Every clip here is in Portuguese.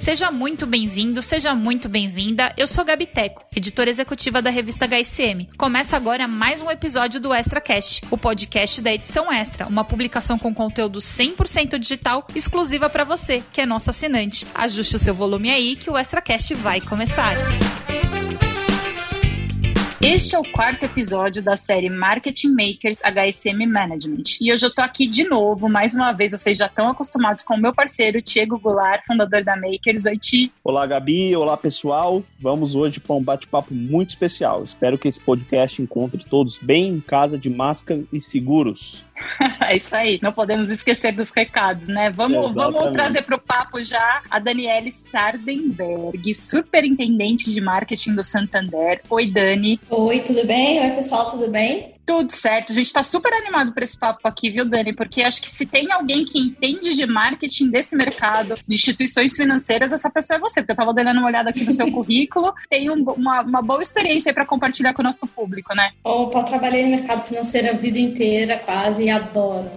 Seja muito bem-vindo, seja muito bem-vinda. Eu sou Gabi Teco, editora executiva da revista HSM. Começa agora mais um episódio do Extra Cast, o podcast da edição Extra, uma publicação com conteúdo 100% digital exclusiva para você, que é nosso assinante. Ajuste o seu volume aí que o Extra Cast vai começar. Este é o quarto episódio da série Marketing Makers HSM Management. E hoje eu tô aqui de novo, mais uma vez, vocês já estão acostumados com o meu parceiro, Diego Goulart, fundador da Makers. Oi, Ti. Olá, Gabi. Olá, pessoal. Vamos hoje para um bate-papo muito especial. Espero que esse podcast encontre todos bem em casa, de máscara e seguros. é isso aí. Não podemos esquecer dos recados, né? Vamos, vamos trazer para o papo já a Daniele Sardenberg, superintendente de marketing do Santander. Oi, Dani. Oi, tudo bem? Oi, pessoal, tudo bem? Tudo certo. A gente está super animado para esse papo aqui, viu, Dani? Porque acho que se tem alguém que entende de marketing desse mercado, de instituições financeiras, essa pessoa é você. Porque eu estava dando uma olhada aqui no seu currículo. Tem um, uma, uma boa experiência para compartilhar com o nosso público, né? Opa, trabalhei no mercado financeiro a vida inteira, quase, e adoro.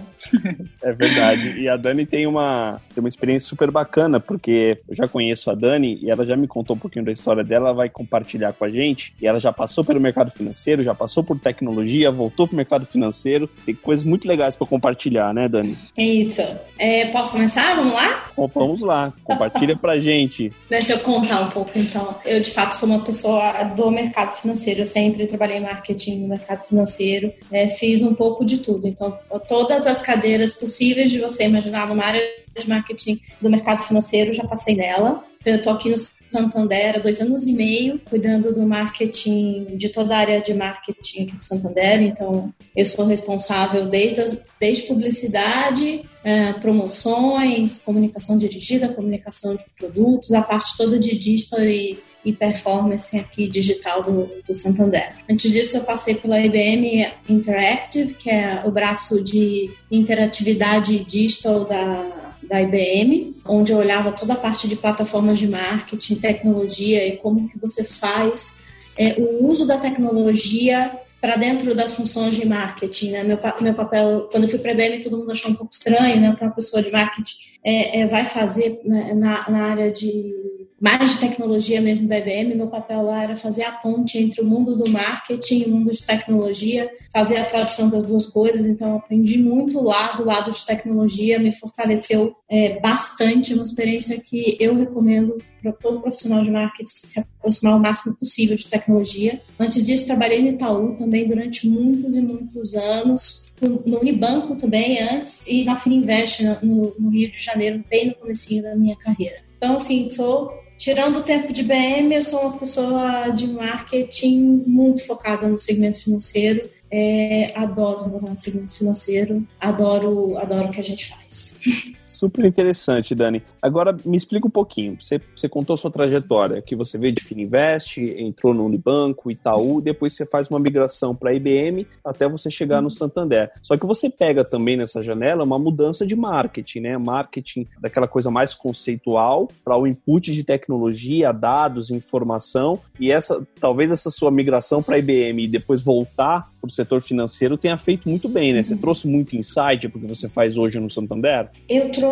É verdade. E a Dani tem uma, tem uma experiência super bacana, porque eu já conheço a Dani e ela já me contou um pouquinho da história dela, ela vai compartilhar com a gente. E ela já passou pelo mercado financeiro, já passou por tecnologia, voltou pro mercado financeiro. Tem coisas muito legais para compartilhar, né, Dani? É isso. É, posso começar? Vamos lá? Bom, vamos lá. Compartilha pra gente. Deixa eu contar um pouco, então. Eu, de fato, sou uma pessoa do mercado financeiro. Eu sempre trabalhei em marketing no mercado financeiro. É, fiz um pouco de tudo. Então, todas as cadeiras possíveis de você imaginar numa área de marketing do mercado financeiro, já passei nela. Eu estou aqui no Santander há dois anos e meio, cuidando do marketing, de toda a área de marketing aqui do Santander. Então, eu sou responsável desde, as, desde publicidade, é, promoções, comunicação dirigida, comunicação de produtos, a parte toda de digital e e performance aqui digital do, do Santander. Antes disso, eu passei pela IBM Interactive, que é o braço de interatividade digital da, da IBM, onde eu olhava toda a parte de plataformas de marketing, tecnologia e como que você faz é, o uso da tecnologia para dentro das funções de marketing. Né? Meu, meu papel, quando eu fui para a IBM, todo mundo achou um pouco estranho, né? que uma pessoa de marketing é, é, vai fazer né, na, na área de mais de tecnologia mesmo da IBM, meu papel lá era fazer a ponte entre o mundo do marketing e o mundo de tecnologia, fazer a tradução das duas coisas. Então, aprendi muito lá do lado de tecnologia, me fortaleceu é, bastante. Uma experiência que eu recomendo para todo profissional de marketing se aproximar o máximo possível de tecnologia. Antes disso, trabalhei no Itaú também durante muitos e muitos anos. No Unibanco também antes e na Fininvest no, no Rio de Janeiro, bem no começo da minha carreira. Então, assim, sou Tirando o tempo de BM, eu sou uma pessoa de marketing muito focada no segmento financeiro. É, adoro no segmento financeiro, adoro, adoro o que a gente faz. Super interessante, Dani. Agora me explica um pouquinho. Você, você contou sua trajetória, que você veio de Fininvest, entrou no Unibanco, Itaú, depois você faz uma migração para a IBM até você chegar no Santander. Só que você pega também nessa janela uma mudança de marketing, né? Marketing daquela coisa mais conceitual para o input de tecnologia, dados, informação. E essa, talvez essa sua migração para a IBM e depois voltar para o setor financeiro tenha feito muito bem, né? Você uhum. trouxe muito insight porque você faz hoje no Santander? Eu trouxe,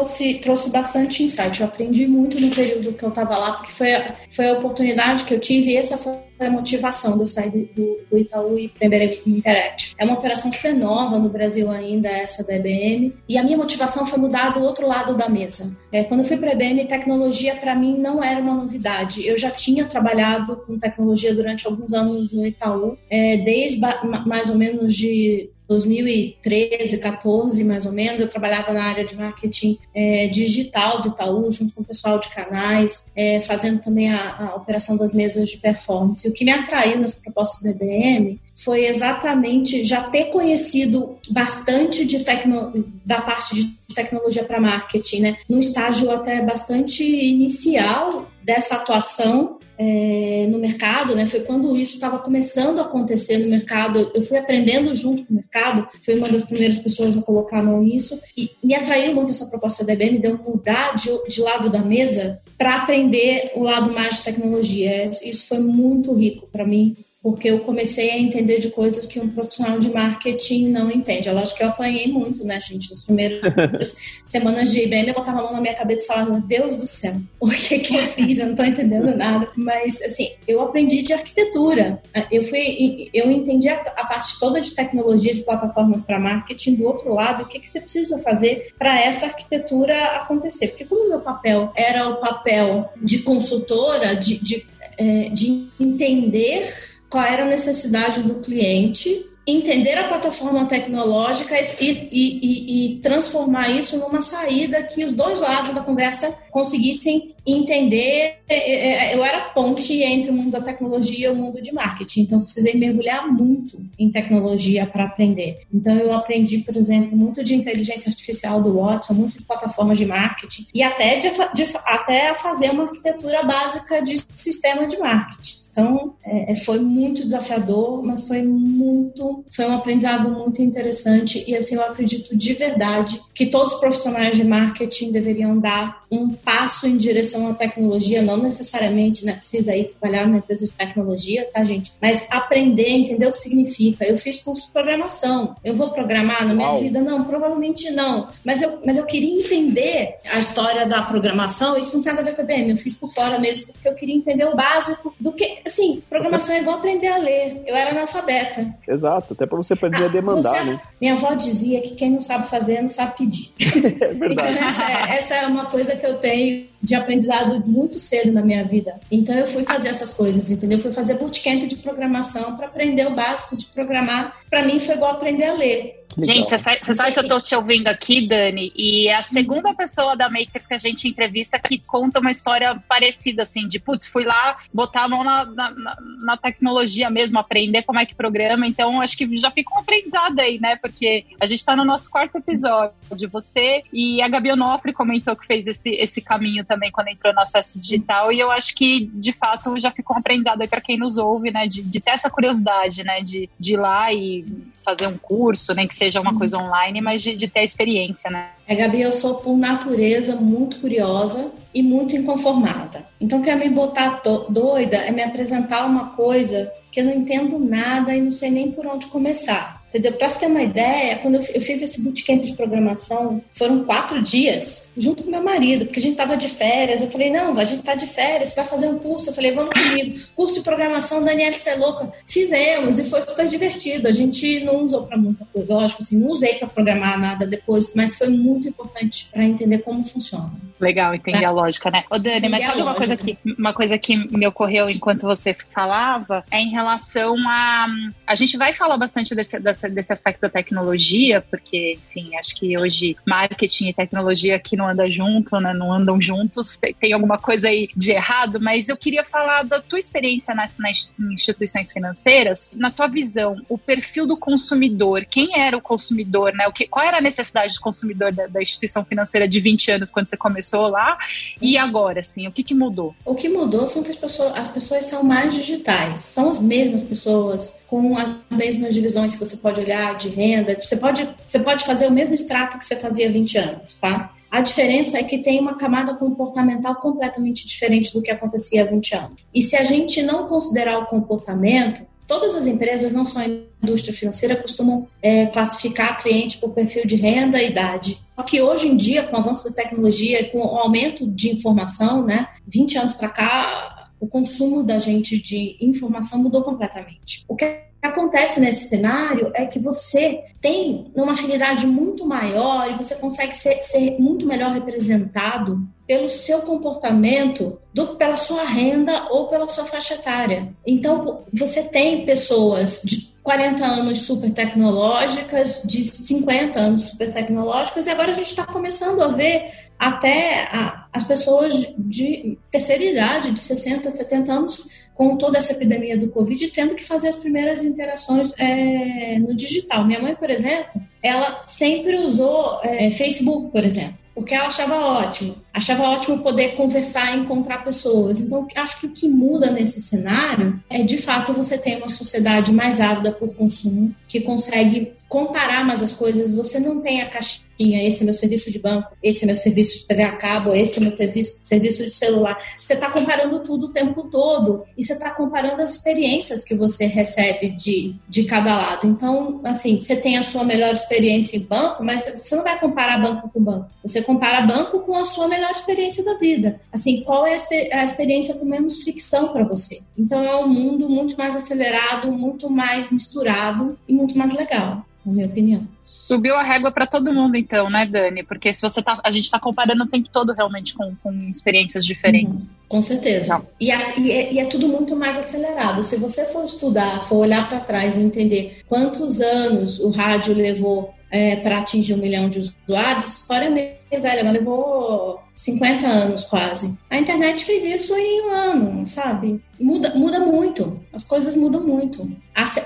trouxe bastante insight. Eu aprendi muito no período que eu estava lá, porque foi foi a oportunidade que eu tive e essa foi a motivação de eu sair do, do Itaú e para Interact. É uma operação super nova no Brasil ainda, essa da IBM, e a minha motivação foi mudar do outro lado da mesa. É, quando eu fui para a IBM, tecnologia para mim não era uma novidade. Eu já tinha trabalhado com tecnologia durante alguns anos no Itaú, é, desde mais ou menos de 2013, 14 mais ou menos, eu trabalhava na área de marketing é, digital do Itaú, junto com o pessoal de canais, é, fazendo também a, a, operação das mesas de performance. O que me atraiu nessa proposta da IBM foi exatamente já ter conhecido bastante de tecno, da parte de tecnologia para marketing, né? Num estágio até bastante inicial dessa atuação é, no mercado, né? Foi quando isso estava começando a acontecer no mercado. Eu fui aprendendo junto com o mercado, fui uma das primeiras pessoas a colocar a mão nisso e me atraiu muito essa proposta da IBM, deu mudar de, de lado da mesa para aprender o lado mais de tecnologia. Isso foi muito rico para mim porque eu comecei a entender de coisas que um profissional de marketing não entende. É lógico que eu apanhei muito, né, gente? Nas primeiras semanas de IBM, eu botava a mão na minha cabeça e falava, meu Deus do céu, o que que eu fiz? Eu não tô entendendo nada. Mas, assim, eu aprendi de arquitetura. Eu fui, eu entendi a, a parte toda de tecnologia de plataformas para marketing. Do outro lado, o que que você precisa fazer para essa arquitetura acontecer? Porque como o meu papel era o papel de consultora, de, de, é, de entender qual era a necessidade do cliente entender a plataforma tecnológica e, e, e, e, transformar isso numa saída que os dois lados da conversa conseguissem entender. É, é, é, eu era ponte entre o mundo da tecnologia e o mundo de marketing, então precisei mergulhar muito em tecnologia para aprender. Então eu aprendi, por exemplo, muito de inteligência artificial do Watson, muito de plataformas de marketing e até, de, de, até a fazer uma arquitetura básica de sistema de marketing. Então, é, é, foi muito desafiador, mas foi muito, foi um aprendizado muito interessante. E assim eu acredito de verdade que todos os profissionais de marketing deveriam dar um passo em direção à tecnologia, não necessariamente, né, precisa ir trabalhar na empresa de tecnologia, tá, gente? Mas aprender, entender o que significa. Eu fiz curso de programação. Eu vou programar na minha Uau. vida? Não, provavelmente não. Mas eu, mas eu queria entender a história da programação. Isso não tem nada a ver com a IBM. Eu fiz por fora mesmo porque eu queria entender o básico do que assim, programação é igual aprender a ler. Eu era analfabeta. Exato, até para você aprender ah, a demandar, você, né? Minha avó dizia que quem não sabe fazer não sabe pedir. é verdade. Então, essa, é, essa é uma coisa que eu tenho de aprendizado muito cedo na minha vida. Então eu fui fazer essas coisas, entendeu? Eu fui fazer bootcamp de programação para aprender o básico de programar. Para mim foi igual aprender a ler. Gente, você sabe, sabe que eu tô te ouvindo aqui, Dani, e é a segunda pessoa da Makers que a gente entrevista que conta uma história parecida, assim, de putz, fui lá botar a mão na, na, na tecnologia mesmo, aprender como é que programa. Então, acho que já fica um aprendizado aí, né? Porque a gente tá no nosso quarto episódio. Você e a Gabi Onofre comentou que fez esse, esse caminho também quando entrou no acesso digital, e eu acho que, de fato, já ficou um aprendizado aí para quem nos ouve, né? De, de ter essa curiosidade, né? De, de ir lá e fazer um curso, nem que seja uma coisa online, mas de, de ter a experiência, né? É, Gabi, eu sou por natureza muito curiosa e muito inconformada. Então, quer me botar doida é me apresentar uma coisa que eu não entendo nada e não sei nem por onde começar. Entendeu? Para você ter uma ideia, quando eu fiz esse bootcamp de programação, foram quatro dias, junto com meu marido, porque a gente estava de férias. Eu falei, não, a gente está de férias, você vai fazer um curso. Eu falei, vamos comigo. Curso de programação, Daniela C. Louca. Fizemos e foi super divertido. A gente não usou para muita coisa. Lógico, assim, não usei para programar nada depois, mas foi muito importante para entender como funciona. Legal, entender a lógica, né? Ô, Dani, mas sabe uma coisa, que, uma coisa que me ocorreu enquanto você falava? É em relação a. A gente vai falar bastante desse, desse, aspecto da tecnologia, porque, enfim, acho que hoje marketing e tecnologia aqui não andam junto, né? Não andam juntos. Tem, tem alguma coisa aí de errado, mas eu queria falar da tua experiência nas, nas instituições financeiras, na tua visão, o perfil do consumidor. Quem era o consumidor, né? O que, qual era a necessidade do consumidor da, da instituição financeira de 20 anos quando você começou? Começou lá e agora, assim, o que, que mudou? O que mudou são que as pessoas, as pessoas são mais digitais, são as mesmas pessoas com as mesmas divisões que você pode olhar de renda, você pode, você pode fazer o mesmo extrato que você fazia há 20 anos, tá? A diferença é que tem uma camada comportamental completamente diferente do que acontecia há 20 anos. E se a gente não considerar o comportamento, todas as empresas, não só a indústria financeira, costumam é, classificar cliente por perfil de renda e idade. Só que hoje em dia, com o avanço da tecnologia, com o aumento de informação, né, 20 anos para cá, o consumo da gente de informação mudou completamente. O que acontece nesse cenário é que você tem uma afinidade muito maior e você consegue ser, ser muito melhor representado pelo seu comportamento do que pela sua renda ou pela sua faixa etária. Então, você tem pessoas de 40 anos super tecnológicas, de 50 anos super tecnológicas, e agora a gente está começando a ver até a, as pessoas de terceira idade, de 60, 70 anos, com toda essa epidemia do Covid, tendo que fazer as primeiras interações é, no digital. Minha mãe, por exemplo, ela sempre usou é, Facebook, por exemplo porque ela achava ótimo. Achava ótimo poder conversar e encontrar pessoas. Então, acho que o que muda nesse cenário é, de fato, você ter uma sociedade mais ávida por consumo, que consegue comparar mais as coisas, você não tem a caixinha, esse é meu serviço de banco, esse é meu serviço de TV a cabo, esse é meu serviço, serviço de celular. Você está comparando tudo o tempo todo e você está comparando as experiências que você recebe de, de cada lado. Então, assim, você tem a sua melhor experiência em banco, mas você não vai comparar banco com banco. Você compara banco com a sua melhor experiência da vida. Assim, qual é a experiência com menos fricção para você? Então, é um mundo muito mais acelerado, muito mais misturado e muito mais legal na minha opinião. Subiu a régua para todo mundo, então, né, Dani? Porque se você tá, a gente está comparando o tempo todo realmente com, com experiências diferentes. Uhum, com certeza. E, e, é, e, é, tudo muito mais acelerado. Se você for estudar, for olhar para trás e entender quantos anos o rádio levou é, para atingir um milhão de usuários, essa história é meio velha, mas levou 50 anos quase. A internet fez isso em um ano, sabe? Muda, muda muito, as coisas mudam muito.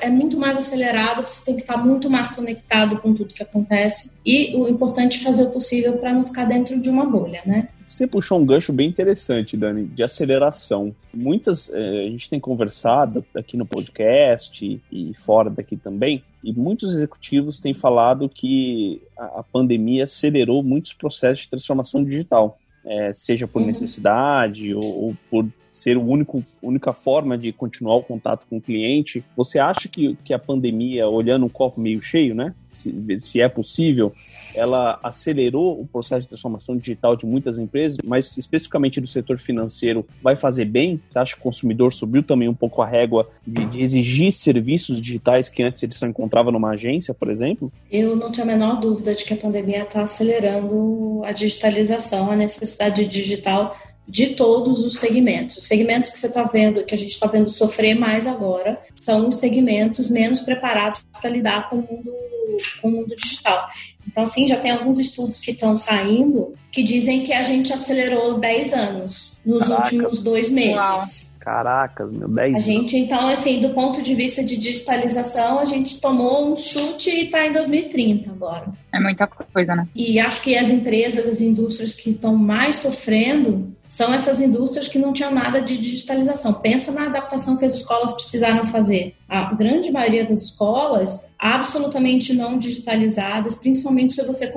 É muito mais acelerado, você tem que estar muito mais conectado com tudo que acontece. E o importante é fazer o possível para não ficar dentro de uma bolha, né? Você puxou um gancho bem interessante, Dani, de aceleração. Muitas, é, a gente tem conversado aqui no podcast e fora daqui também, e muitos executivos têm falado que a, pandemia acelerou muitos processos de transformação digital, é, seja por uhum. necessidade ou, ou por ser a única forma de continuar o contato com o cliente. Você acha que, que a pandemia, olhando um copo meio cheio, né? Se, se é possível, ela acelerou o processo de transformação digital de muitas empresas, mas especificamente do setor financeiro, vai fazer bem? Você acha que o consumidor subiu também um pouco a régua de, de exigir serviços digitais que antes ele só encontrava numa agência, por exemplo? Eu não tenho a menor dúvida de que a pandemia está acelerando a digitalização, a necessidade digital de todos os segmentos. Os segmentos que você está vendo, que a gente está vendo sofrer mais agora, são os segmentos menos preparados para lidar com o mundo, com o mundo digital. Então, assim, já tem alguns estudos que estão saindo que dizem que a gente acelerou 10 anos nos Caracas. últimos dois meses. Uau. Caracas, meu, 10 A gente, então, assim, do ponto de vista de digitalização, a gente tomou um chute e está em 2030 agora. É muita coisa, né? E acho que as empresas, as indústrias que estão mais sofrendo são essas indústrias que não tinham nada de digitalização. Pensa na adaptação que as escolas precisaram fazer. A grande maioria das escolas absolutamente não digitalizadas, principalmente se você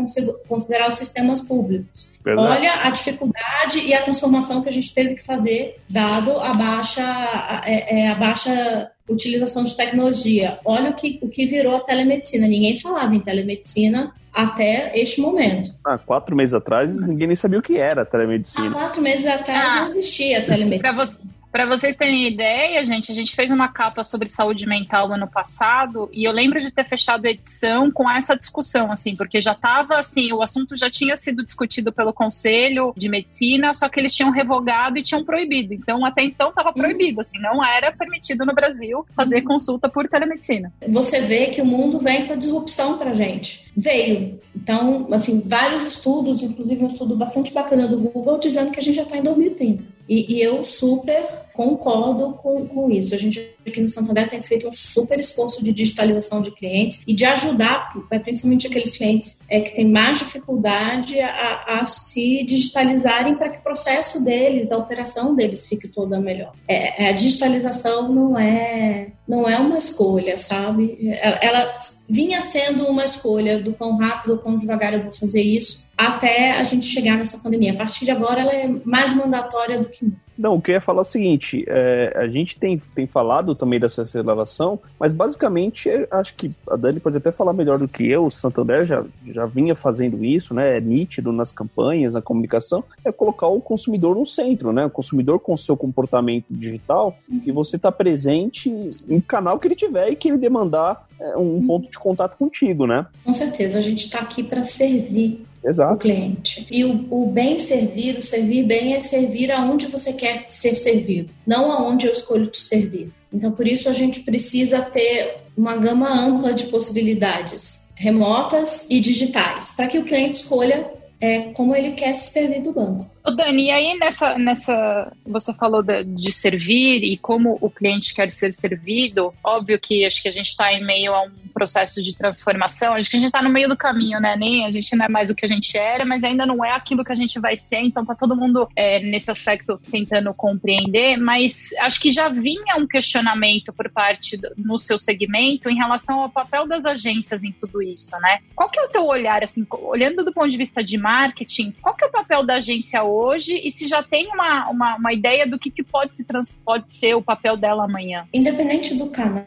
considerar os sistemas públicos. Verdade. Olha a dificuldade e a transformação que a gente teve que fazer, dado a baixa, a, é, é, a baixa utilização de tecnologia. Olha o que, o que virou a telemedicina. Ninguém falava em telemedicina até este momento. Há quatro meses atrás, ninguém nem sabia o que era telemedicina. Há quatro meses atrás ah, não existia telemedicina. Você, para vocês terem ideia, gente, a gente fez uma capa sobre saúde mental ano passado e eu lembro de ter fechado a edição com essa discussão, assim, porque já estava assim, o assunto já tinha sido discutido pelo Conselho de Medicina, só que eles tinham revogado e tinham proibido. Então, até então estava proibido, assim, não era permitido no Brasil fazer consulta por telemedicina. Você vê que o mundo vem com a disrupção para gente. Veio. Então, assim, vários estudos, inclusive um estudo bastante bacana do Google, dizendo que a gente já está em 2030. E, e, eu super concordo com, com isso. A gente aqui no Santander tem feito um super esforço de digitalização de clientes e de ajudar, é, principalmente aqueles clientes é, que têm mais dificuldade a, a se digitalizarem para que o processo deles, a operação deles fique toda melhor. É, é, a digitalização não é, não é uma escolha, sabe? Ela, ela vinha sendo uma escolha do quão rápido ou quão devagar eu vou fazer isso até a gente chegar nessa pandemia. A partir de agora, ela é mais mandatória do que nunca. Não, o que eu ia falar é o seguinte: é, a gente tem, tem falado também dessa aceleração, mas basicamente acho que a Dani pode até falar melhor do que eu. O Santander já, já vinha fazendo isso, né? É nítido nas campanhas, na comunicação, é colocar o consumidor no centro, né? O consumidor com seu comportamento digital e você está presente em canal que ele tiver e que ele demandar é, um ponto de contato contigo, né? Com certeza, a gente está aqui para servir Exato. o cliente. E o, o, bem servir, o servir bem é servir aonde você quer ser servido, não aonde eu escolho te servir. Então, por isso, a gente precisa ter uma gama ampla de possibilidades, remotas e digitais, para que o cliente escolha é, como ele quer se servir do banco. O Dani, e aí nessa, nessa você falou de, de, servir e como o cliente quer ser servido, óbvio que acho que a gente está em meio a um processo de transformação. Acho que a gente está no meio do caminho, né? Nem a gente não é mais o que a gente era, mas ainda não é aquilo que a gente vai ser. Então tá todo mundo é, nesse aspecto tentando compreender. Mas acho que já vinha um questionamento por parte do, no seu segmento em relação ao papel das agências em tudo isso, né? Qual que é o teu olhar, assim, olhando do ponto de vista de marketing, qual que é o papel da agência hoje e se já tem uma, uma, uma ideia do que, que pode, se trans, pode ser o papel dela amanhã? Independente do canal,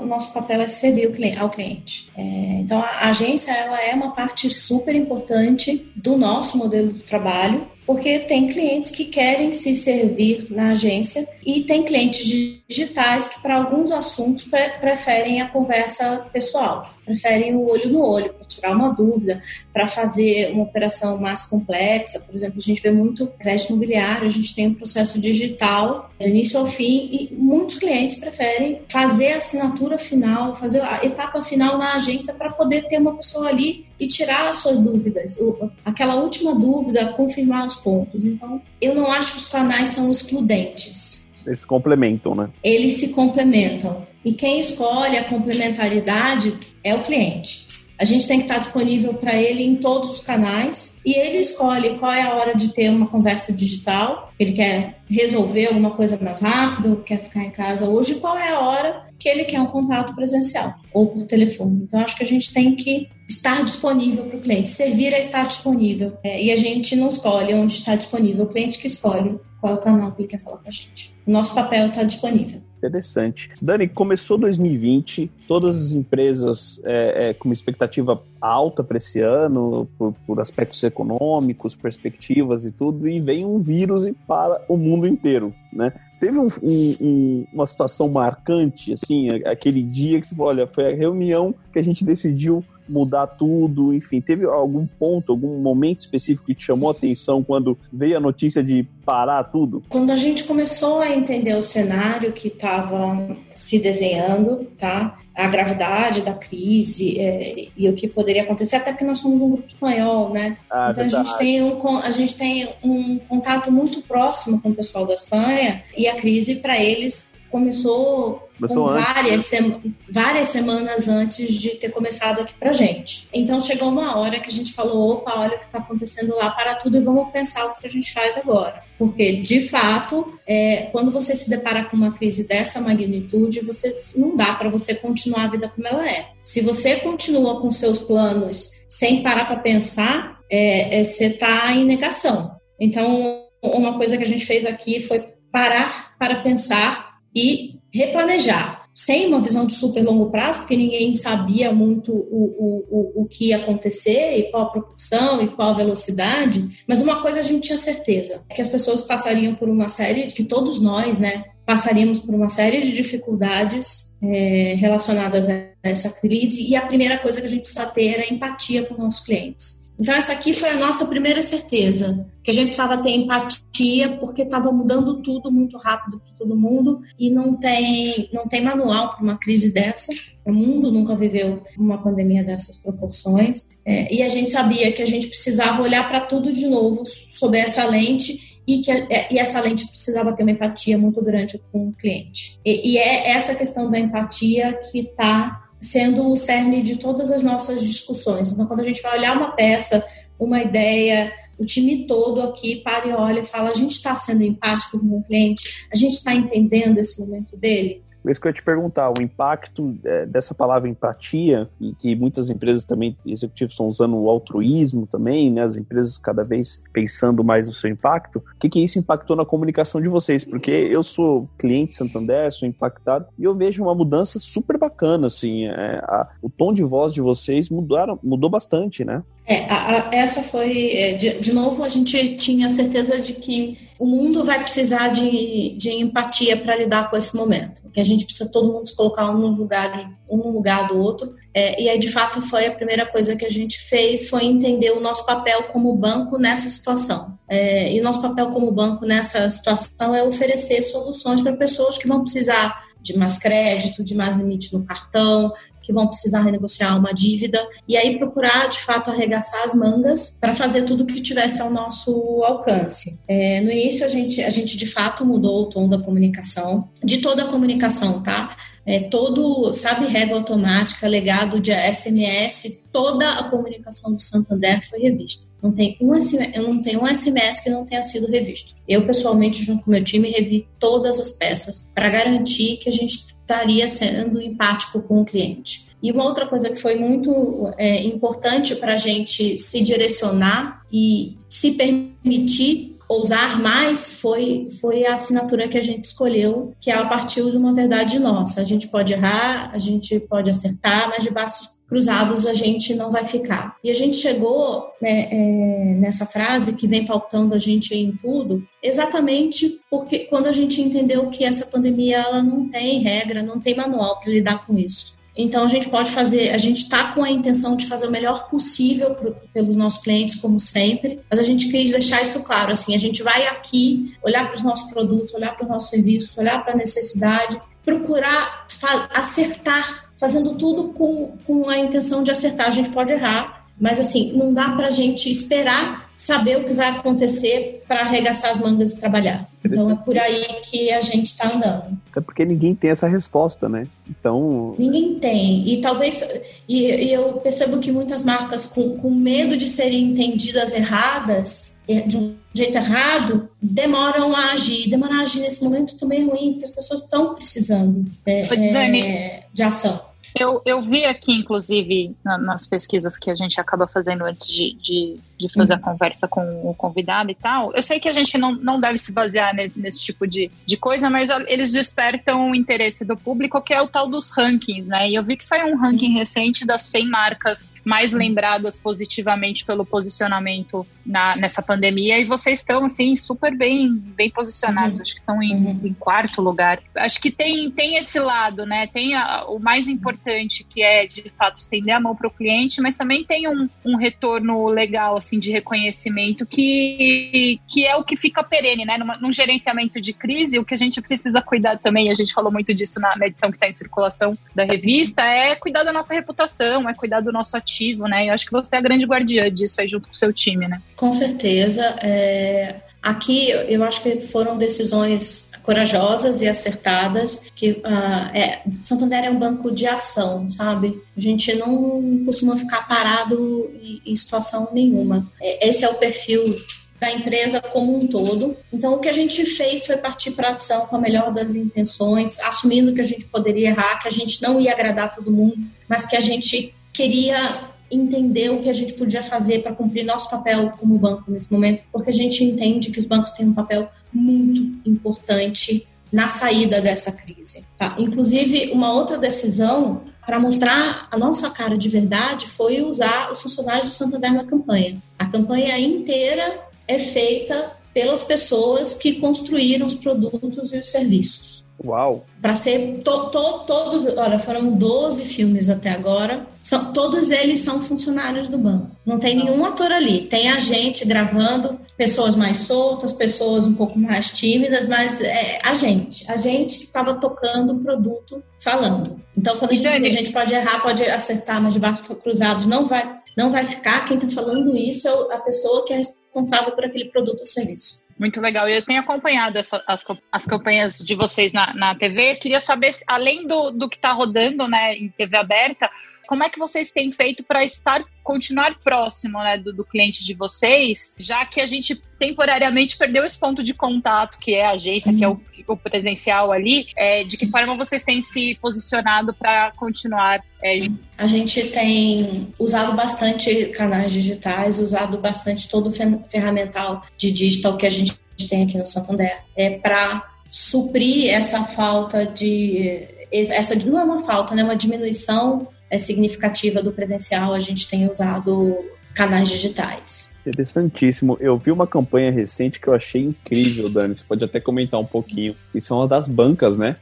o nosso papel é servir o cliente, ao cliente. É, então, a agência ela é uma parte super importante do nosso modelo de trabalho porque tem clientes que querem se servir na agência e tem clientes digitais que, para alguns assuntos, pre preferem a conversa pessoal, preferem o olho no olho, para tirar uma dúvida, para fazer uma operação mais complexa. Por exemplo, a gente vê muito crédito imobiliário, a gente tem um processo digital do início ao fim e muitos clientes preferem fazer a assinatura final, fazer a etapa final na agência para poder ter uma pessoa ali e tirar as suas dúvidas. Aquela última dúvida, confirmar os pontos. Então, eu não acho que os canais são excludentes. Eles se complementam, né? Eles se complementam. E quem escolhe a complementaridade é o cliente. A gente tem que estar disponível para ele em todos os canais e ele escolhe qual é a hora de ter uma conversa digital. Ele quer resolver alguma coisa mais rápido, quer ficar em casa hoje, qual é a hora que ele quer um contato presencial ou por telefone. Então, acho que a gente tem que estar disponível para o cliente, servir a estar disponível. É, e a gente não escolhe onde está disponível, o cliente que escolhe qual é o canal que ele quer falar com a gente. O nosso papel está disponível. Interessante. Dani, começou 2020, todas as empresas é, é, com uma expectativa alta para esse ano, por, por, aspectos econômicos, perspectivas e tudo, e vem um vírus para o mundo inteiro, né? Teve um, um, uma situação marcante, assim, aquele dia que você falou, olha, foi a reunião que a gente decidiu mudar tudo, enfim, teve algum ponto, algum momento específico que te chamou a atenção quando veio a notícia de parar tudo? Quando a gente começou a entender o cenário que estava se desenhando, tá? A gravidade da crise é, e o que poderia acontecer, até porque nós somos um grupo espanhol, né? Ah, então a gente, tem um, a gente tem um contato muito próximo com o pessoal da Espanha e a crise para eles começou Começou com antes, várias, né? várias semanas antes de ter começado aqui pra gente. Então chegou uma hora que a gente falou: opa, olha o que está acontecendo lá, para tudo e vamos pensar o que a gente faz agora. Porque, de fato, é, quando você se depara com uma crise dessa magnitude, você não dá para você continuar a vida como ela é. Se você continua com seus planos sem parar para pensar, é, é, você está em negação. Então, uma coisa que a gente fez aqui foi parar para pensar e replanejar, sem uma visão de super longo prazo, porque ninguém sabia muito o, o, o, o que ia acontecer e qual a proporção e qual a velocidade, mas uma coisa a gente tinha certeza, que as pessoas passariam por uma série, que todos nós, né, passaríamos por uma série de dificuldades é, relacionadas a essa crise, e a primeira coisa que a gente precisa ter é empatia com nossos clientes. Então, essa aqui foi a nossa primeira certeza, que a gente precisava ter empatia, porque estava mudando tudo muito rápido para todo mundo e não tem, não tem manual para uma crise dessa. O mundo nunca viveu uma pandemia dessas proporções. É, e a gente sabia que a gente precisava olhar para tudo de novo sob essa lente e que é, e essa lente precisava ter uma empatia muito grande com o cliente. E, e é essa questão da empatia que está sendo o cerne de todas as nossas discussões. Então, quando a gente vai olhar uma peça, uma ideia, o time todo aqui para e olha e fala: a gente está sendo empático com o cliente, a gente está entendendo esse momento dele. É isso que eu ia te perguntar, o impacto é, dessa palavra empatia, e que muitas empresas também, executivos estão usando o altruísmo também, né? As empresas cada vez pensando mais no seu impacto. O que, que isso impactou na comunicação de vocês? Porque eu sou cliente Santander, sou impactado, e eu vejo uma mudança super bacana, assim. É, a, o tom de voz de vocês mudaram, mudou bastante, né? É, a, a, essa foi, é, de, de novo, a gente tinha certeza de que o mundo vai precisar de, de empatia para lidar com esse momento. Que a gente precisa todo mundo se colocar um no lugar, um no lugar do outro. É, e aí, de fato, foi a primeira coisa que a gente fez, foi entender o nosso papel como banco nessa situação. É, e o nosso papel como banco nessa situação é oferecer soluções para pessoas que vão precisar de mais crédito, de mais limite no cartão, que vão precisar renegociar uma dívida e aí procurar de fato arregaçar as mangas para fazer tudo que tivesse ao nosso alcance. É, no início a gente a gente de fato mudou o tom da comunicação, de toda a comunicação, tá? é, todo, sabe, régua automática, legado de SMS, toda a comunicação do Santander foi revista. Não tem um SMS, não um SMS que não tenha sido revisto. Eu, pessoalmente, junto com o meu time, revi todas as peças para garantir que a gente estaria sendo empático com o cliente. E uma outra coisa que foi muito é, importante para a gente se direcionar e se permitir ousar mais foi, foi a assinatura que a gente escolheu, que é a partir de uma verdade nossa. A gente pode errar, a gente pode acertar, mas de braços cruzados a gente não vai ficar. E a gente chegou né, é, nessa frase que vem pautando a gente em tudo, exatamente porque quando a gente entendeu que essa pandemia ela não tem regra, não tem manual para lidar com isso. Então a gente pode fazer, a gente está com a intenção de fazer o melhor possível pro, pelos nossos clientes, como sempre, mas a gente quis deixar isso claro, assim, a gente vai aqui olhar para os nossos produtos, olhar para os nossos serviços, olhar para a necessidade, procurar acertar, fazendo tudo com, com a intenção de acertar. A gente pode errar, mas assim, não dá para a gente esperar saber o que vai acontecer para arregaçar as mangas e trabalhar. Então é por aí que a gente está andando. Até porque ninguém tem essa resposta, né? Então. Ninguém tem. E talvez. E, e eu percebo que muitas marcas, com, com medo de serem entendidas erradas, de um jeito errado, demoram a agir. Demorar a agir nesse momento também é ruim, porque as pessoas estão precisando é, é, de ação. Eu, eu vi aqui, inclusive, na, nas pesquisas que a gente acaba fazendo antes de, de, de fazer uhum. a conversa com o convidado e tal. Eu sei que a gente não, não deve se basear nesse, tipo de, de coisa, mas eles despertam o interesse do público, que é o tal dos rankings, né? E eu vi que saiu um ranking recente das 100 marcas mais lembradas positivamente pelo posicionamento na, nessa pandemia, e vocês estão, assim, super bem, bem posicionados. Uhum. Acho que estão em, uhum. em, quarto lugar. Acho que tem, tem esse lado, né? Tem a, o mais importante importante, que é de fato estender a mão para o cliente, mas também tem um, um retorno legal assim de reconhecimento que, que é o que fica perene, né? Numa, num gerenciamento de crise, o que a gente precisa cuidar também, a gente falou muito disso na, na edição que está em circulação da revista, é cuidar da nossa reputação, é cuidar do nosso ativo, né? Eu acho que você é a grande guardiã disso aí junto com o seu time, né? Com certeza. É... Aqui eu acho que foram decisões corajosas e acertadas, que uh, é, Santander é um banco de ação, sabe? A gente não costuma ficar parado em, em situação nenhuma. É, esse é o perfil da empresa como um todo. Então, o que a gente fez foi partir para ação com a melhor das intenções, assumindo que a gente poderia errar, que a gente não ia agradar todo mundo, mas que a gente queria entender o que a gente podia fazer para cumprir nosso papel como banco nesse momento, porque a gente entende que os bancos têm um papel muito importante na saída dessa crise. Tá? Inclusive, uma outra decisão para mostrar a nossa cara de verdade foi usar os funcionários do Santander na campanha. A campanha inteira é feita pelas pessoas que construíram os produtos e os serviços. Uau! Para ser to, to, todos, olha, foram 12 filmes até agora. São, todos eles são funcionários do banco. Não tem nenhum ator ali. Tem a gente gravando, pessoas mais soltas, pessoas um pouco mais tímidas, mas é a gente. A gente que estava tocando o produto falando. Então, quando a gente diz, a gente pode errar, pode acertar, mas de braços cruzados não vai, não vai ficar. Quem está falando isso é a pessoa que é responsável por aquele produto ou serviço. Muito legal. Eu tenho acompanhado essa, as, as campanhas de vocês na, na TV. Queria saber, além do, do que está rodando né, em TV aberta, como é que vocês têm feito para estar continuar próximo né, do, do, cliente de vocês, já que a gente temporariamente perdeu esse ponto de contato, que é a agência, uhum. que é o, o presencial ali, é, de que forma vocês têm se posicionado para continuar? É... A gente tem usado bastante canais digitais, usado bastante todo o ferramental de digital que a gente tem aqui no Santander, é para suprir essa falta de essa não é uma falta, né, uma diminuição é significativa do presencial, a gente tem usado canais digitais. Interessantíssimo. Eu vi uma campanha recente que eu achei incrível, Dani. Você pode até comentar um pouquinho. E são as das bancas, né?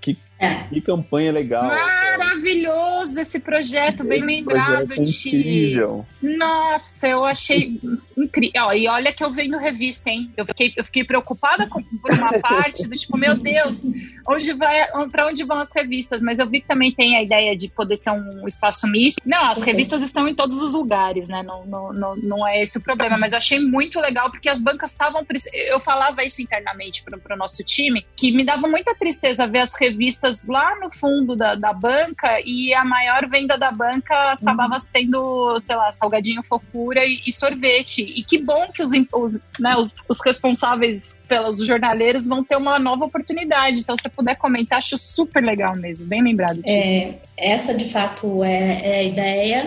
Que, é. que campanha legal. Maravilhoso esse projeto, bem esse lembrado projeto é incrível. Nossa, eu achei incrível. E olha que eu vendo revista, hein? Eu fiquei, eu fiquei preocupada com, por uma parte do tipo, meu Deus, onde vai, para onde vão as revistas, mas eu vi que também tem a ideia de poder ser um espaço misto. Não, as revistas estão em todos os lugares, né? Não, não, não, não é esse o problema, mas eu achei muito legal porque as bancas estavam. Eu falava isso internamente para o nosso time, que me dava muita tristeza ver as revistas lá no fundo da, da banca e a maior venda da banca acabava uhum. sendo, sei lá, salgadinho fofura e, e sorvete. E que bom que os, os, né, os, os responsáveis pelos jornaleiros vão ter uma nova oportunidade. Então, se você puder comentar, acho super legal mesmo. Bem lembrado. É, essa, de fato, é, é a ideia.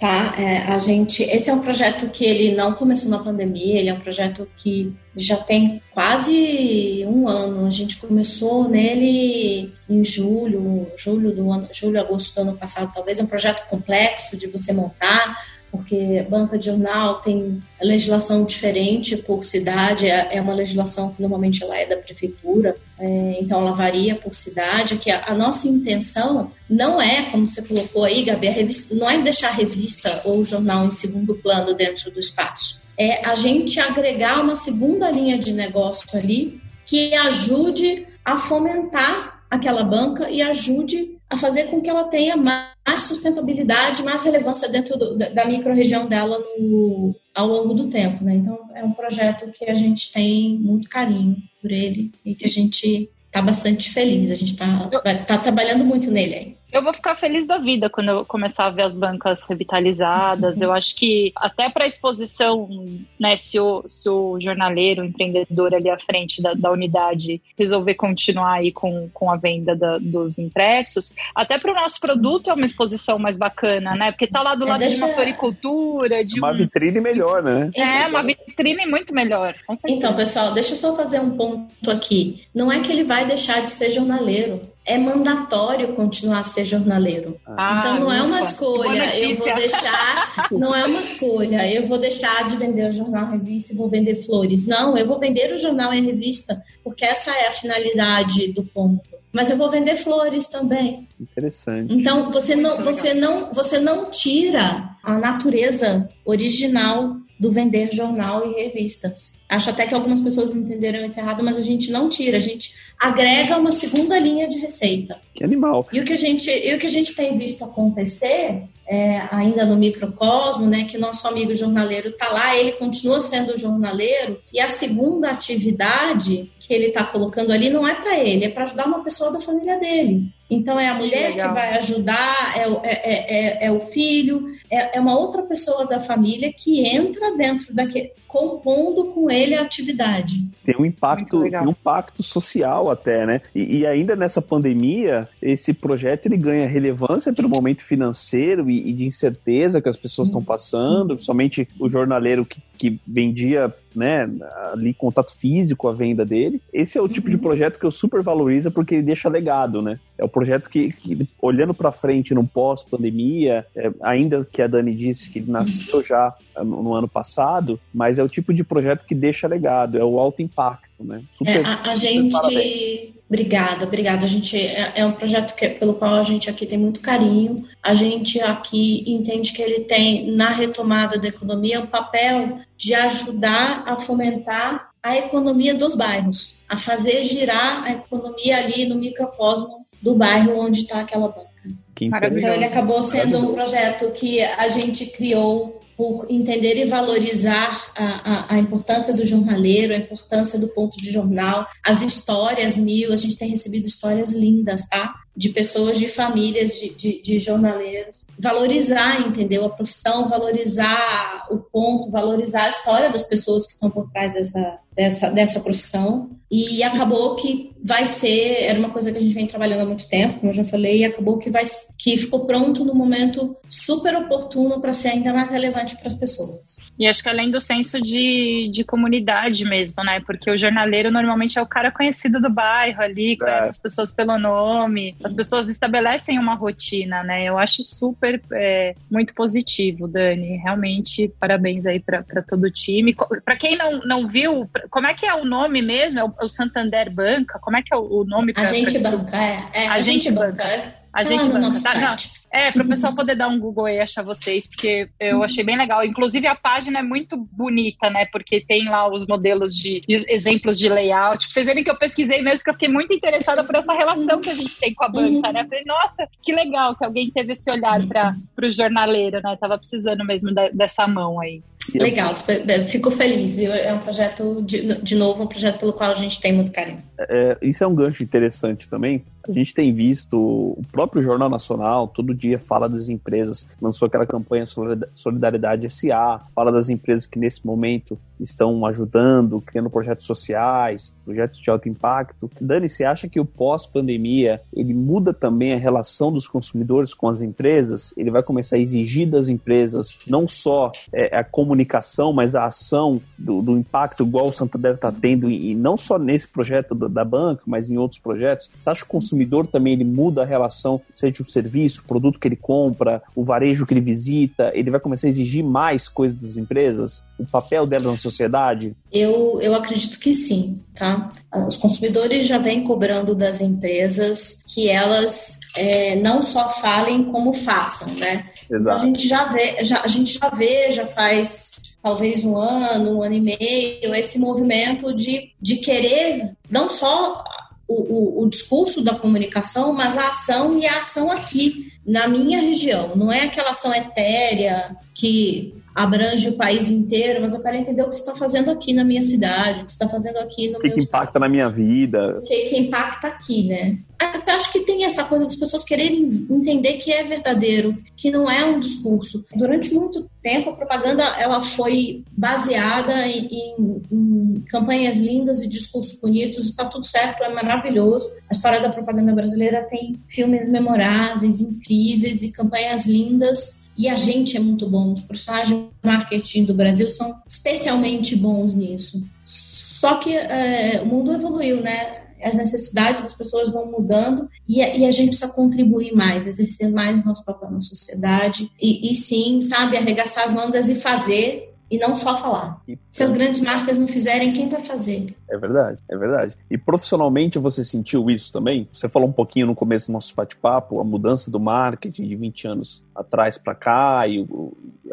Tá, é, a gente, esse é um projeto que ele não começou na pandemia, ele é um projeto que já tem quase um ano. A gente começou nele em julho, julho do ano, julho, agosto do ano passado. Talvez é um projeto complexo de você montar porque banca de jornal tem legislação diferente por cidade, é, é uma legislação que normalmente ela é da prefeitura, é, então ela varia por cidade, que a, nossa intenção não é, como você colocou aí, Gabi, a revista, não é deixar a revista ou o jornal em segundo plano dentro do espaço, é a gente agregar uma segunda linha de negócio ali que ajude a fomentar aquela banca e ajude a fazer com que ela tenha mais sustentabilidade, mais relevância dentro do, da microrregião dela no, ao longo do tempo. Né? Então, é um projeto que a gente tem muito carinho por ele e que a gente está bastante feliz. A gente está tá trabalhando muito nele aí. Eu vou ficar feliz da vida quando eu começar a ver as bancas revitalizadas. eu acho que até para exposição, né, se o, se o jornaleiro, o empreendedor ali à frente da, da unidade resolver continuar aí com, com a venda da, dos impressos, até para o nosso produto é uma exposição mais bacana, né? Porque tá lá do é, lado deixa... de uma floricultura, de uma um... vitrine melhor, né? É, uma vitrine muito melhor. Então, pessoal, deixa eu só fazer um ponto aqui. Não é que ele vai deixar de ser jornaleiro é mandatório continuar a ser jornaleiro. Ah, então não é uma escolha, eu vou deixar, não é uma escolha, eu vou deixar de vender o jornal revista e vou vender flores. Não, eu vou vender o jornal e revista, porque essa é a finalidade do ponto. Mas eu vou vender flores também. Interessante. Então você não, você não, você não tira a natureza original do vender jornal e revistas. Acho até que algumas pessoas entenderam isso errado, mas a gente não tira, a gente agrega uma segunda linha de receita. Que animal. E o que a gente, e o que a gente tem visto acontecer, é, ainda no microcosmo, né, que nosso amigo jornaleiro está lá, ele continua sendo jornaleiro, e a segunda atividade que ele está colocando ali não é para ele, é para ajudar uma pessoa da família dele. Então é a mulher que, que vai ajudar, é, é, é, é, é o filho, é, é, uma outra pessoa da família que entra dentro daquele, compondo com ele a atividade. Tem um impacto, tem um impacto social até, né? E, e, ainda nessa pandemia, esse projeto ele ganha relevância pelo momento financeiro e, e de incerteza que as pessoas estão passando, somente o jornaleiro que, que vendia, né, ali contato físico à venda dele. Esse é o tipo de uhum. projeto que eu super valorizo porque ele deixa legado, né? É o projeto que, que olhando para frente no pós-pandemia, é, ainda que a Dani disse que ele nasceu já no, no, ano passado, mas é o tipo de projeto que deixa legado, é o alto impacto, né? Super, é, a, a gente. Parabéns. Obrigada, obrigada. A gente é, é um projeto que, pelo qual a gente aqui tem muito carinho. A gente aqui entende que ele tem na retomada da economia o papel de ajudar a fomentar a economia dos bairros, a fazer girar a economia ali no microcosmo do bairro onde está aquela banca. Então ele acabou sendo um projeto que a gente criou por entender e valorizar a, a, a, importância do jornaleiro, a importância do ponto de jornal, as histórias mil, a gente tem recebido histórias lindas, tá? De pessoas, de famílias, de, de, de jornaleiros. Valorizar, entendeu? A profissão, valorizar o ponto, valorizar a história das pessoas que estão por trás dessa, dessa, dessa profissão. E acabou que vai ser, era uma coisa que a gente vem trabalhando há muito tempo, como eu já falei, e acabou que, vai, que ficou pronto no momento super oportuno para ser ainda mais relevante para as pessoas. E acho que além do senso de, de comunidade mesmo, né? Porque o jornaleiro normalmente é o cara conhecido do bairro ali, conhece é. as pessoas pelo nome, as pessoas estabelecem uma rotina, né? Eu acho super é, muito positivo, Dani. Realmente, parabéns aí para todo o time. Para quem não, não viu, como é que é o nome mesmo? É o, é o Santander Banca? Como é que é o, nome? Pra, Agente pra... Banca, é. é Agente, Agente Banca. banca. A gente ah, banca, tá? Não. É, para o pessoal poder dar um Google e achar vocês, porque eu uhum. achei bem legal. Inclusive, a página é muito bonita, né? Porque tem lá os modelos de, exemplos de layout. Pra vocês verem que eu pesquisei mesmo, porque eu fiquei muito interessada por essa relação que a gente tem com a banca, uhum. né? falei, nossa, que legal que alguém teve esse olhar para o jornaleiro, né? Tava precisando mesmo de, dessa mão aí. Legal, fico feliz, viu? É um projeto, de, de novo, um projeto pelo qual a gente tem muito carinho. É, isso é um gancho interessante também. A gente tem visto o próprio Jornal Nacional, todo dia fala das empresas, lançou aquela campanha Solidariedade SA, fala das empresas que nesse momento estão ajudando, criando projetos sociais, projetos de alto impacto. Dani, você acha que o pós-pandemia ele muda também a relação dos consumidores com as empresas? Ele vai começar a exigir das empresas não só é, a comunicação, mas a ação do, do impacto igual o Santander está tendo, e, não só nesse projeto da, da banca, mas em outros projetos. Você acha que o consumidor também ele muda a relação, seja o serviço, o produto que ele compra, o varejo que ele visita, ele vai começar a exigir mais coisas das empresas? O papel delas na sociedade? Eu, eu acredito que sim, tá? Os consumidores já vêm cobrando das empresas que elas é, não só falem como façam, né? Exato. Então, a gente já vê, já, a gente já vê, já faz talvez um ano, um ano e meio, esse movimento de, de querer não só o, o, o, discurso da comunicação, mas a ação e a ação aqui, na minha região. Não é aquela ação etérea que abrange o país inteiro, mas eu quero entender o que você está fazendo aqui na minha cidade, o que você está fazendo aqui no o que meu... que impacta na minha vida. O que, que impacta aqui, né? Eu acho que tem essa coisa das pessoas quererem entender que é verdadeiro, que não é um discurso. Durante muito tempo, a propaganda ela foi baseada em, em, em campanhas lindas e discursos bonitos, está tudo certo, é maravilhoso. A história da propaganda brasileira tem filmes memoráveis, incríveis e campanhas lindas e a gente é muito bom. Os profissionais de marketing do Brasil são especialmente bons nisso. Só que é, o mundo evoluiu, né? As necessidades das pessoas vão mudando e a, e a gente precisa contribuir mais, exercer mais o nosso papel na sociedade e, e sim, sabe, arregaçar as mangas e fazer e não só falar. Se as grandes marcas não fizerem, quem vai fazer? É verdade, é verdade. E profissionalmente você sentiu isso também? Você falou um pouquinho no começo do nosso bate-papo, a mudança do marketing de 20 anos atrás para cá, e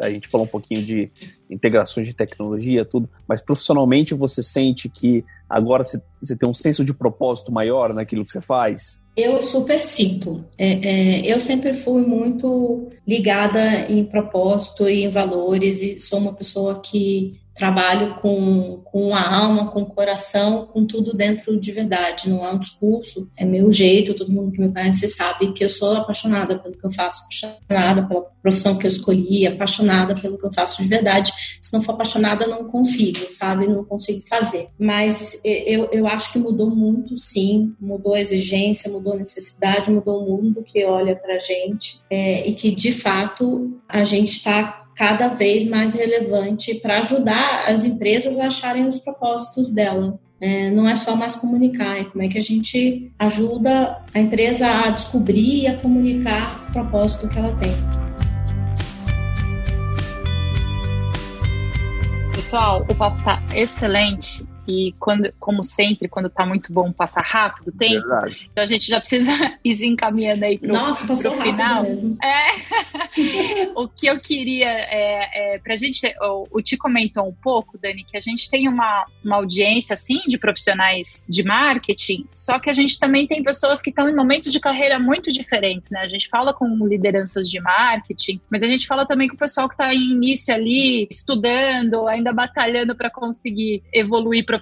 a gente falou um pouquinho de integrações de tecnologia, tudo, mas profissionalmente você sente que agora você, você tem um senso de propósito maior naquilo que você faz? Eu super sinto. É, é, eu sempre fui muito ligada em propósito e em valores e sou uma pessoa que trabalho com, com a alma, com o coração, com tudo dentro de verdade. Não é um discurso, é meu jeito. Todo mundo que me conhece sabe que eu sou apaixonada pelo que eu faço, apaixonada pela profissão que eu escolhi, apaixonada pelo que eu faço de verdade. Se não for apaixonada, não consigo, sabe? Não consigo fazer. Mas eu, eu acho que mudou muito, sim. Mudou a exigência, mudou a necessidade, mudou o mundo que olha pra gente é, e que, de fato, a gente está cada vez mais relevante para ajudar as empresas a acharem os propósitos dela. É, não é só mais comunicar, é como é que a gente ajuda a empresa a descobrir e a comunicar o propósito que ela tem. Pessoal, o papo está excelente que, quando, como sempre, quando tá muito bom, passa rápido o tempo. Verdade. Então a gente já precisa ir se encaminhando aí pro, Nossa, pro final. Mesmo. É. o que eu queria é, é pra gente. O, o Ti comentou um pouco, Dani, que a gente tem uma, uma audiência assim de profissionais de marketing, só que a gente também tem pessoas que estão em momentos de carreira muito diferentes, né? A gente fala com lideranças de marketing, mas a gente fala também com o pessoal que está em início ali, estudando, ainda batalhando para conseguir evoluir profissionalmente.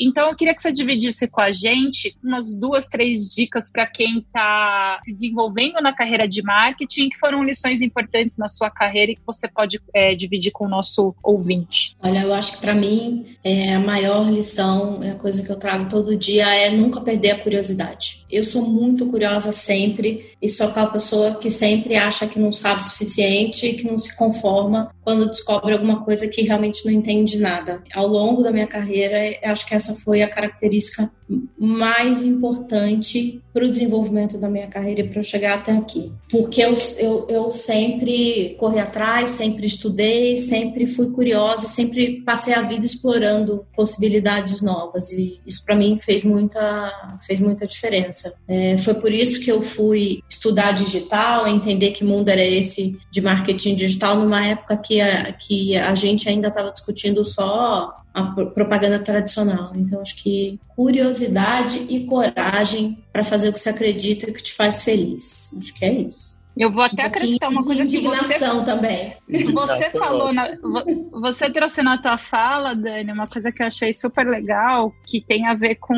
Então, eu queria que você dividisse com a gente umas duas, três dicas para quem está se desenvolvendo na carreira de marketing, que foram lições importantes na sua carreira e que você pode é, dividir com o nosso ouvinte. Olha, eu acho que para mim é a maior lição, é a coisa que eu trago todo dia, é nunca perder a curiosidade. Eu sou muito curiosa sempre e sou aquela pessoa que sempre acha que não sabe o suficiente e que não se conforma quando descobre alguma coisa que realmente não entende nada. Ao longo da minha carreira, carreira, acho que essa foi a característica mais importante para o desenvolvimento da minha carreira e para eu chegar até aqui. Porque eu, eu, eu sempre corri atrás, sempre estudei, sempre fui curiosa, sempre passei a vida explorando possibilidades novas e isso para mim fez muita, fez muita diferença. É, foi por isso que eu fui estudar digital, entender que mundo era esse de marketing digital numa época que a, que a gente ainda estava discutindo só a propaganda tradicional. Então, acho que curiosidade e coragem para fazer o que você acredita e o que te faz feliz. Acho que é isso. Eu vou até um acrescentar uma coisa que você também. Você falou, na, você trouxe na tua fala, Dani, uma coisa que eu achei super legal, que tem a ver com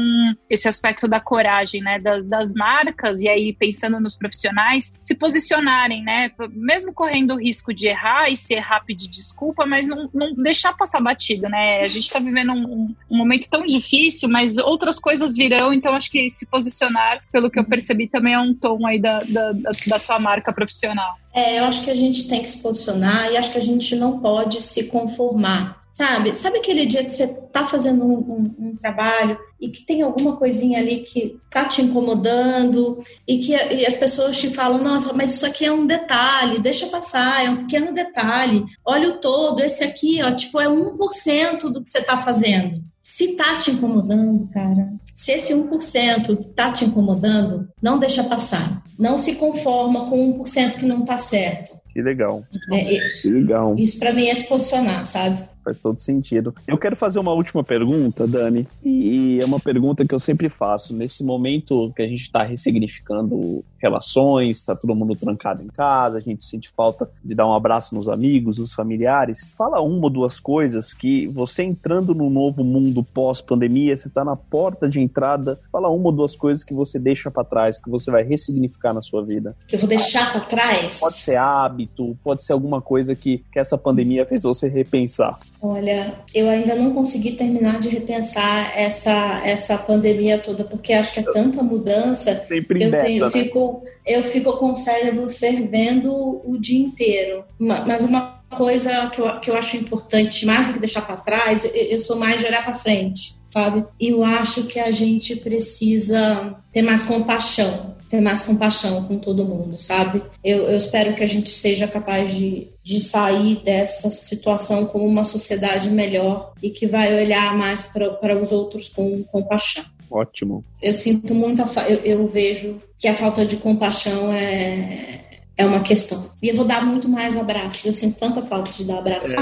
esse aspecto da coragem, né, das, das marcas e aí pensando nos profissionais se posicionarem, né, mesmo correndo o risco de errar e se errar pedir desculpa, mas não, não deixar passar batido, né? A gente está vivendo um, um, momento tão difícil, mas outras coisas virão, então acho que se posicionar, pelo que eu percebi, também é um tom aí da, da, da tua marca profissional? É, eu acho que a gente tem que se posicionar e acho que a gente não pode se conformar. Sabe? Sabe aquele dia que você tá fazendo um, um, um, trabalho e que tem alguma coisinha ali que tá te incomodando e que e as pessoas te falam, nossa, mas isso aqui é um detalhe, deixa passar, é um pequeno detalhe. Olha o todo, esse aqui, ó, tipo, é 1% do que você tá fazendo. Se tá te incomodando, cara, se esse 1% tá te incomodando, não deixa passar. Não se conforma com 1% que não tá certo. Que legal. É, que legal. Isso para mim é se posicionar, sabe? Faz todo sentido. Eu quero fazer uma última pergunta, Dani, e é uma pergunta que eu sempre faço. Nesse momento que a gente está ressignificando relações, está todo mundo trancado em casa, a gente sente falta de dar um abraço nos amigos, nos familiares. Fala uma ou duas coisas que você entrando no novo mundo pós-pandemia, você está na porta de entrada, fala uma ou duas coisas que você deixa para trás, que você vai ressignificar na sua vida. Que eu vou deixar para trás? Pode ser hábito, pode ser alguma coisa que, que essa pandemia fez você repensar. Olha, eu ainda não consegui terminar de repensar essa, essa pandemia toda, porque acho que é tanta mudança Sempre eu, tenho, né? fico, eu fico com o cérebro fervendo o dia inteiro. Mas uma coisa que eu, que eu acho importante, mais do que deixar para trás, eu, eu sou mais de olhar para frente, sabe? E eu acho que a gente precisa ter mais compaixão ter mais compaixão com todo mundo, sabe? Eu, eu espero que a gente seja capaz de, de sair dessa situação como uma sociedade melhor e que vai olhar mais para os outros com compaixão. Ótimo. Eu sinto muita. Eu, eu vejo que a falta de compaixão é, é uma questão. E eu vou dar muito mais abraços. Eu sinto tanta falta de dar abraços. É,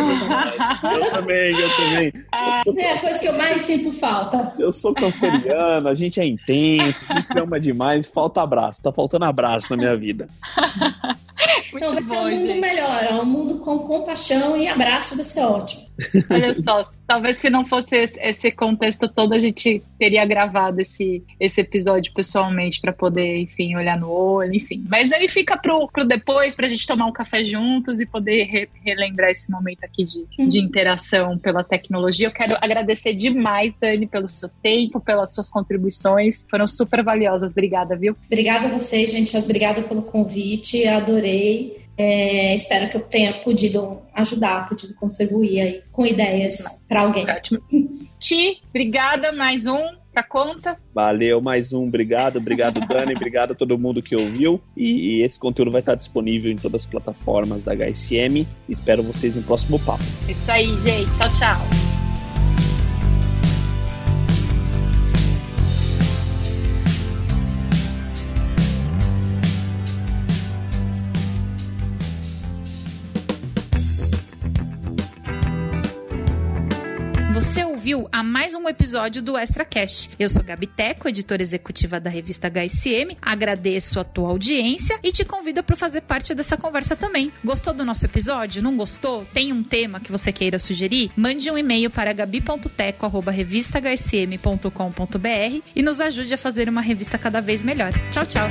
eu também, eu também. Eu é a coisa que eu mais sinto falta. Eu sou canceriano, a gente é intenso, a gente ama demais, falta abraço. Tá faltando abraço na minha vida. então vai bom, ser um mundo gente. melhor, um mundo com compaixão e abraço vai ser ótimo. Olha só, talvez se não fosse esse contexto todo, a gente teria gravado esse, esse episódio pessoalmente para poder, enfim, olhar no olho, enfim. Mas aí fica pro, pro depois, pra gente tomar um café juntos e poder re, relembrar esse momento aqui de, uhum. de interação pela tecnologia. Eu quero agradecer demais, Dani, pelo seu tempo, pelas suas contribuições. Foram super valiosas. Obrigada, viu? Obrigada a vocês, gente. Obrigada pelo convite. Adorei. É, espero que eu tenha podido ajudar, podido contribuir aí com ideias para alguém. Ótimo. Ti, obrigada, mais um pra conta. Valeu, mais um, obrigado, obrigado Dani, obrigado a todo mundo que ouviu e, e esse conteúdo vai estar disponível em todas as plataformas da HSM. Espero vocês no próximo papo. Isso aí, gente. Tchau, tchau. Ouviu a mais um episódio do Extra Cash. Eu sou Gabi Teco, editora executiva da revista HSM. Agradeço a tua audiência e te convido para fazer parte dessa conversa também. Gostou do nosso episódio? Não gostou? Tem um tema que você queira sugerir? Mande um e-mail para gabi.teco@revistahsm.com.br e nos ajude a fazer uma revista cada vez melhor. Tchau, tchau.